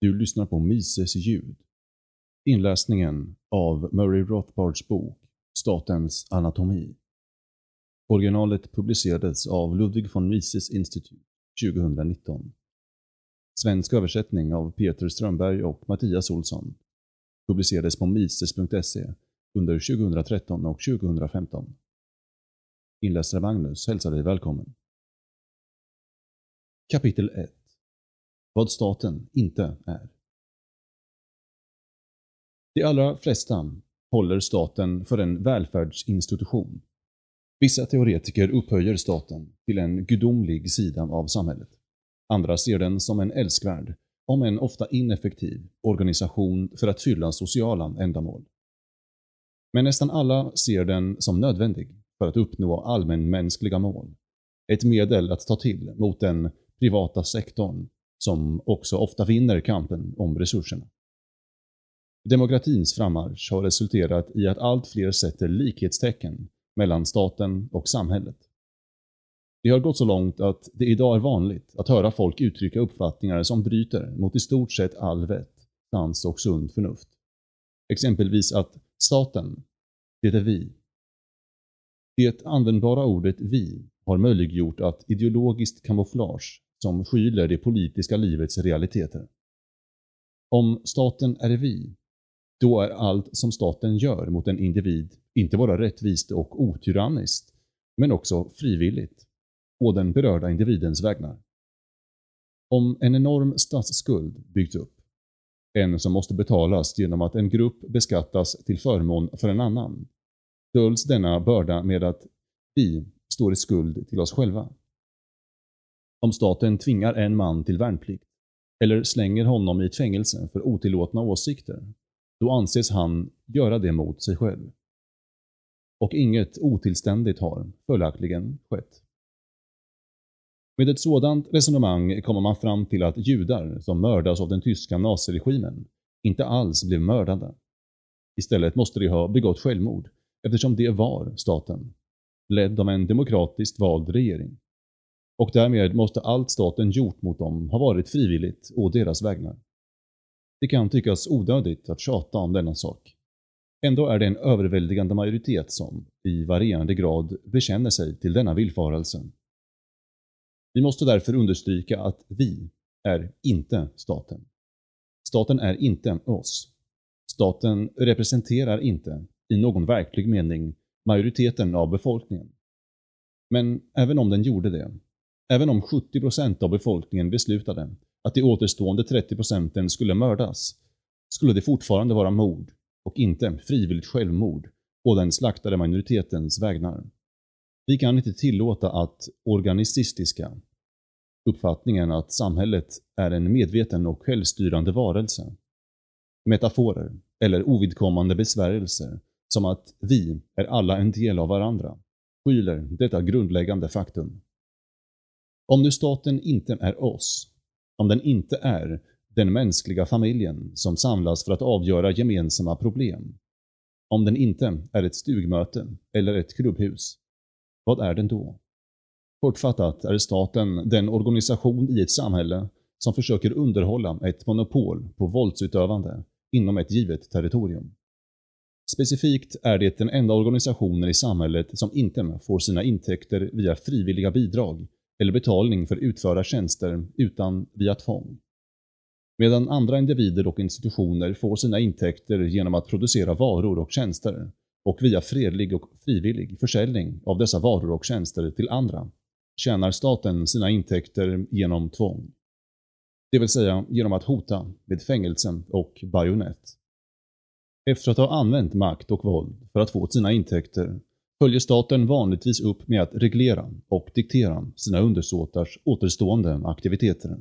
Du lyssnar på Mises ljud. Inläsningen av Murray Rothbards bok Statens anatomi. Originalet publicerades av Ludwig von Mises Institut 2019. Svensk översättning av Peter Strömberg och Mattias Olsson. Publicerades på mises.se under 2013 och 2015. Inläsare Magnus hälsar dig välkommen. Kapitel 1 vad staten inte är De allra flesta håller staten för en välfärdsinstitution. Vissa teoretiker upphöjer staten till en gudomlig sida av samhället. Andra ser den som en älskvärd, om en ofta ineffektiv, organisation för att fylla sociala ändamål. Men nästan alla ser den som nödvändig för att uppnå allmänmänskliga mål. Ett medel att ta till mot den privata sektorn som också ofta vinner kampen om resurserna. Demokratins frammarsch har resulterat i att allt fler sätter likhetstecken mellan staten och samhället. Det har gått så långt att det idag är vanligt att höra folk uttrycka uppfattningar som bryter mot i stort sett all vett, sans och sund förnuft. Exempelvis att staten, det är vi. Det användbara ordet vi har möjliggjort att ideologiskt kamouflage som skyler det politiska livets realiteter. Om staten är vi, då är allt som staten gör mot en individ inte bara rättvist och otyranniskt, men också frivilligt, å den berörda individens vägnar. Om en enorm statsskuld byggts upp, en som måste betalas genom att en grupp beskattas till förmån för en annan, döljs denna börda med att vi står i skuld till oss själva. Om staten tvingar en man till värnplikt, eller slänger honom i ett fängelse för otillåtna åsikter, då anses han göra det mot sig själv. Och inget otillständigt har följaktligen skett. Med ett sådant resonemang kommer man fram till att judar som mördas av den tyska naziregimen inte alls blev mördade. Istället måste de ha begått självmord eftersom det var staten, ledd av en demokratiskt vald regering. Och därmed måste allt staten gjort mot dem ha varit frivilligt å deras vägnar. Det kan tyckas onödigt att tjata om denna sak. Ändå är det en överväldigande majoritet som, i varierande grad, bekänner sig till denna villfarelse. Vi måste därför understryka att vi är inte staten. Staten är inte oss. Staten representerar inte, i någon verklig mening, majoriteten av befolkningen. Men även om den gjorde det, även om 70% av befolkningen beslutade att de återstående 30% skulle mördas, skulle det fortfarande vara mord och inte frivilligt självmord på den slaktade minoritetens vägnar. Vi kan inte tillåta att organisistiska uppfattningen att samhället är en medveten och självstyrande varelse, metaforer eller ovidkommande besvärjelser som att vi är alla en del av varandra, skyler detta grundläggande faktum. Om nu staten inte är oss, om den inte är den mänskliga familjen som samlas för att avgöra gemensamma problem, om den inte är ett stugmöte eller ett klubbhus, vad är den då? Kortfattat är staten den organisation i ett samhälle som försöker underhålla ett monopol på våldsutövande inom ett givet territorium. Specifikt är det den enda organisationen i samhället som inte får sina intäkter via frivilliga bidrag eller betalning för utförda tjänster utan via tvång. Medan andra individer och institutioner får sina intäkter genom att producera varor och tjänster och via fredlig och frivillig försäljning av dessa varor och tjänster till andra tjänar staten sina intäkter genom tvång. Det vill säga genom att hota med fängelse och bajonett. Efter att ha använt makt och våld för att få sina intäkter följer staten vanligtvis upp med att reglera och diktera sina undersåtars återstående aktiviteter.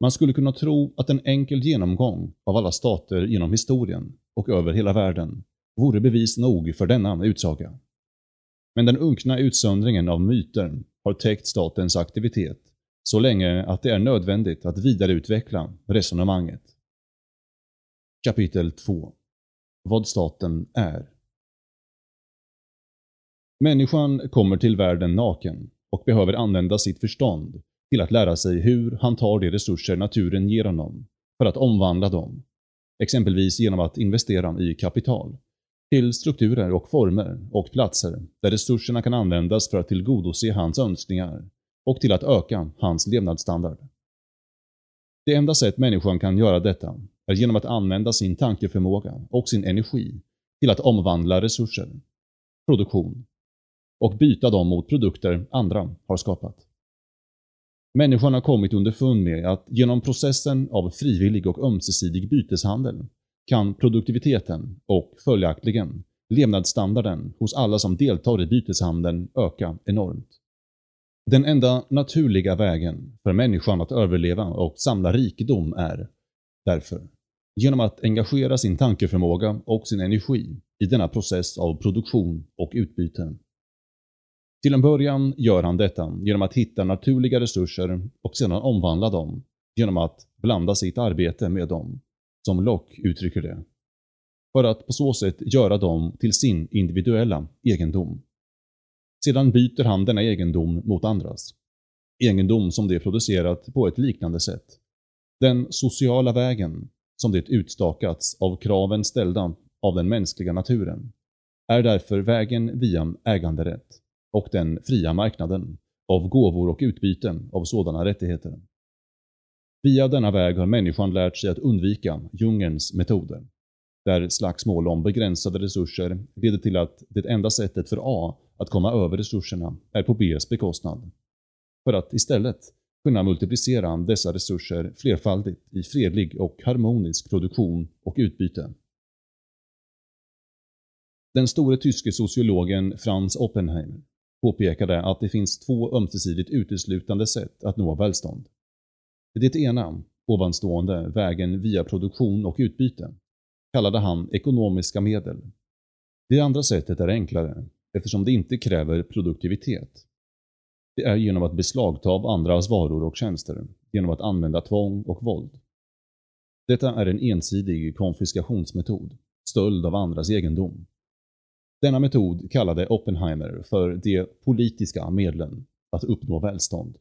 Man skulle kunna tro att en enkel genomgång av alla stater genom historien och över hela världen vore bevis nog för denna utsaga. Men den unkna utsöndringen av myter har täckt statens aktivitet så länge att det är nödvändigt att vidareutveckla resonemanget. Kapitel 2 Vad staten är Människan kommer till världen naken och behöver använda sitt förstånd till att lära sig hur han tar de resurser naturen ger honom för att omvandla dem, exempelvis genom att investera i kapital, till strukturer och former och platser där resurserna kan användas för att tillgodose hans önskningar och till att öka hans levnadsstandard. Det enda sätt människan kan göra detta är genom att använda sin tankeförmåga och sin energi till att omvandla resurser, produktion och byta dem mot produkter andra har skapat. Människan har kommit underfund med att genom processen av frivillig och ömsesidig byteshandel kan produktiviteten och följaktligen levnadsstandarden hos alla som deltar i byteshandeln öka enormt. Den enda naturliga vägen för människan att överleva och samla rikedom är, därför, genom att engagera sin tankeförmåga och sin energi i denna process av produktion och utbyte. Till en början gör han detta genom att hitta naturliga resurser och sedan omvandla dem genom att blanda sitt arbete med dem, som Locke uttrycker det. För att på så sätt göra dem till sin individuella egendom. Sedan byter han denna egendom mot andras. Egendom som det producerat på ett liknande sätt. Den sociala vägen, som det utstakats av kraven ställda av den mänskliga naturen, är därför vägen via äganderätt och den fria marknaden av gåvor och utbyten av sådana rättigheter. Via denna väg har människan lärt sig att undvika djungelns metoder, där slagsmål om begränsade resurser leder till att det enda sättet för A att komma över resurserna är på Bs bekostnad. För att istället kunna multiplicera dessa resurser flerfaldigt i fredlig och harmonisk produktion och utbyte. Den store tyske sociologen Franz Oppenheimer påpekade att det finns två ömsesidigt uteslutande sätt att nå välstånd. Det ena, ovanstående, vägen via produktion och utbyte, kallade han ekonomiska medel. Det andra sättet är enklare, eftersom det inte kräver produktivitet. Det är genom att beslagta av andras varor och tjänster, genom att använda tvång och våld. Detta är en ensidig konfiskationsmetod, stöld av andras egendom. Denna metod kallade Oppenheimer för de politiska medlen att uppnå välstånd.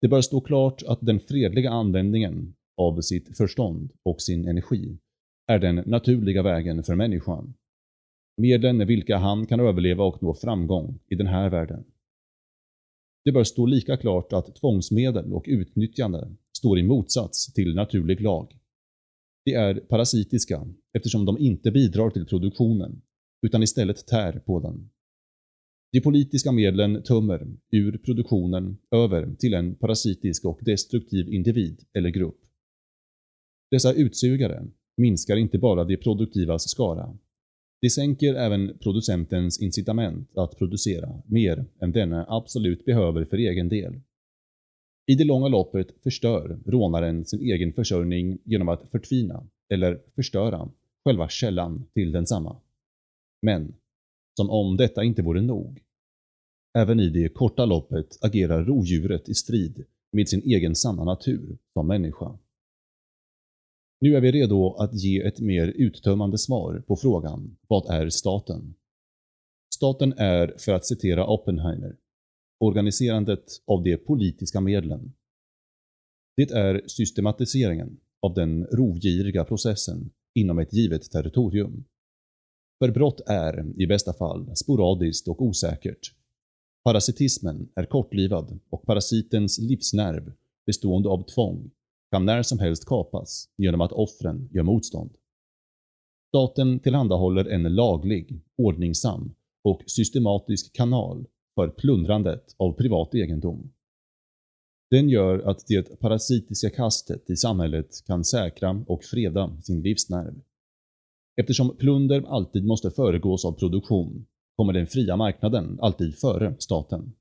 Det bör stå klart att den fredliga användningen av sitt förstånd och sin energi är den naturliga vägen för människan. Medlen med vilka han kan överleva och nå framgång i den här världen. Det bör stå lika klart att tvångsmedel och utnyttjande står i motsats till naturlig lag. De är parasitiska eftersom de inte bidrar till produktionen, utan istället tär på den. De politiska medlen tömmer ur produktionen över till en parasitisk och destruktiv individ eller grupp. Dessa utsugare minskar inte bara de produktivas skara. De sänker även producentens incitament att producera mer än denne absolut behöver för egen del. I det långa loppet förstör rånaren sin egen försörjning genom att förtvina eller förstöra själva källan till densamma. Men, som om detta inte vore nog, även i det korta loppet agerar rovdjuret i strid med sin egen sanna natur som människa. Nu är vi redo att ge ett mer uttömmande svar på frågan Vad är staten? Staten är, för att citera Oppenheimer, organiserandet av de politiska medlen. Det är systematiseringen av den rovgiriga processen inom ett givet territorium. För brott är, i bästa fall, sporadiskt och osäkert. Parasitismen är kortlivad och parasitens livsnerv, bestående av tvång, kan när som helst kapas genom att offren gör motstånd. Staten tillhandahåller en laglig, ordningsam och systematisk kanal för plundrandet av privat egendom. Den gör att det parasitiska kastet i samhället kan säkra och freda sin livsnerv. Eftersom plunder alltid måste föregås av produktion kommer den fria marknaden alltid före staten.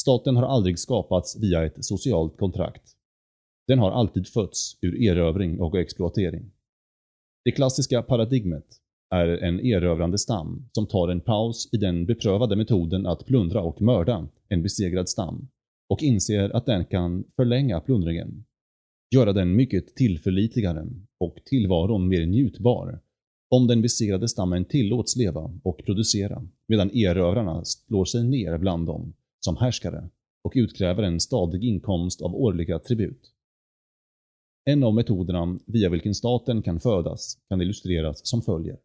Staten har aldrig skapats via ett socialt kontrakt. Den har alltid fötts ur erövring och exploatering. Det klassiska paradigmet är en erövrande stam som tar en paus i den beprövade metoden att plundra och mörda en besegrad stam och inser att den kan förlänga plundringen, göra den mycket tillförlitligare och tillvaron mer njutbar om den besegrade stammen tillåts leva och producera medan erövrarna slår sig ner bland dem som härskare och utkräver en stadig inkomst av årliga tribut. En av metoderna via vilken staten kan födas kan illustreras som följer.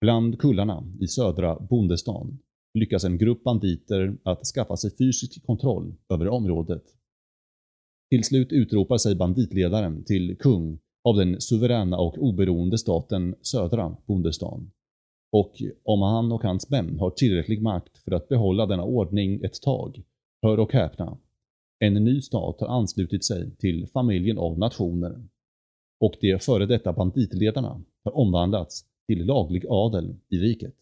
Bland kullarna i södra Bondestan lyckas en grupp banditer att skaffa sig fysisk kontroll över området. Till slut utropar sig banditledaren till kung av den suveräna och oberoende staten södra Bondestan. Och om han och hans män har tillräcklig makt för att behålla denna ordning ett tag, hör och häpna, en ny stat har anslutit sig till familjen av nationer. Och de före detta banditledarna har omvandlats till laglig adel i riket.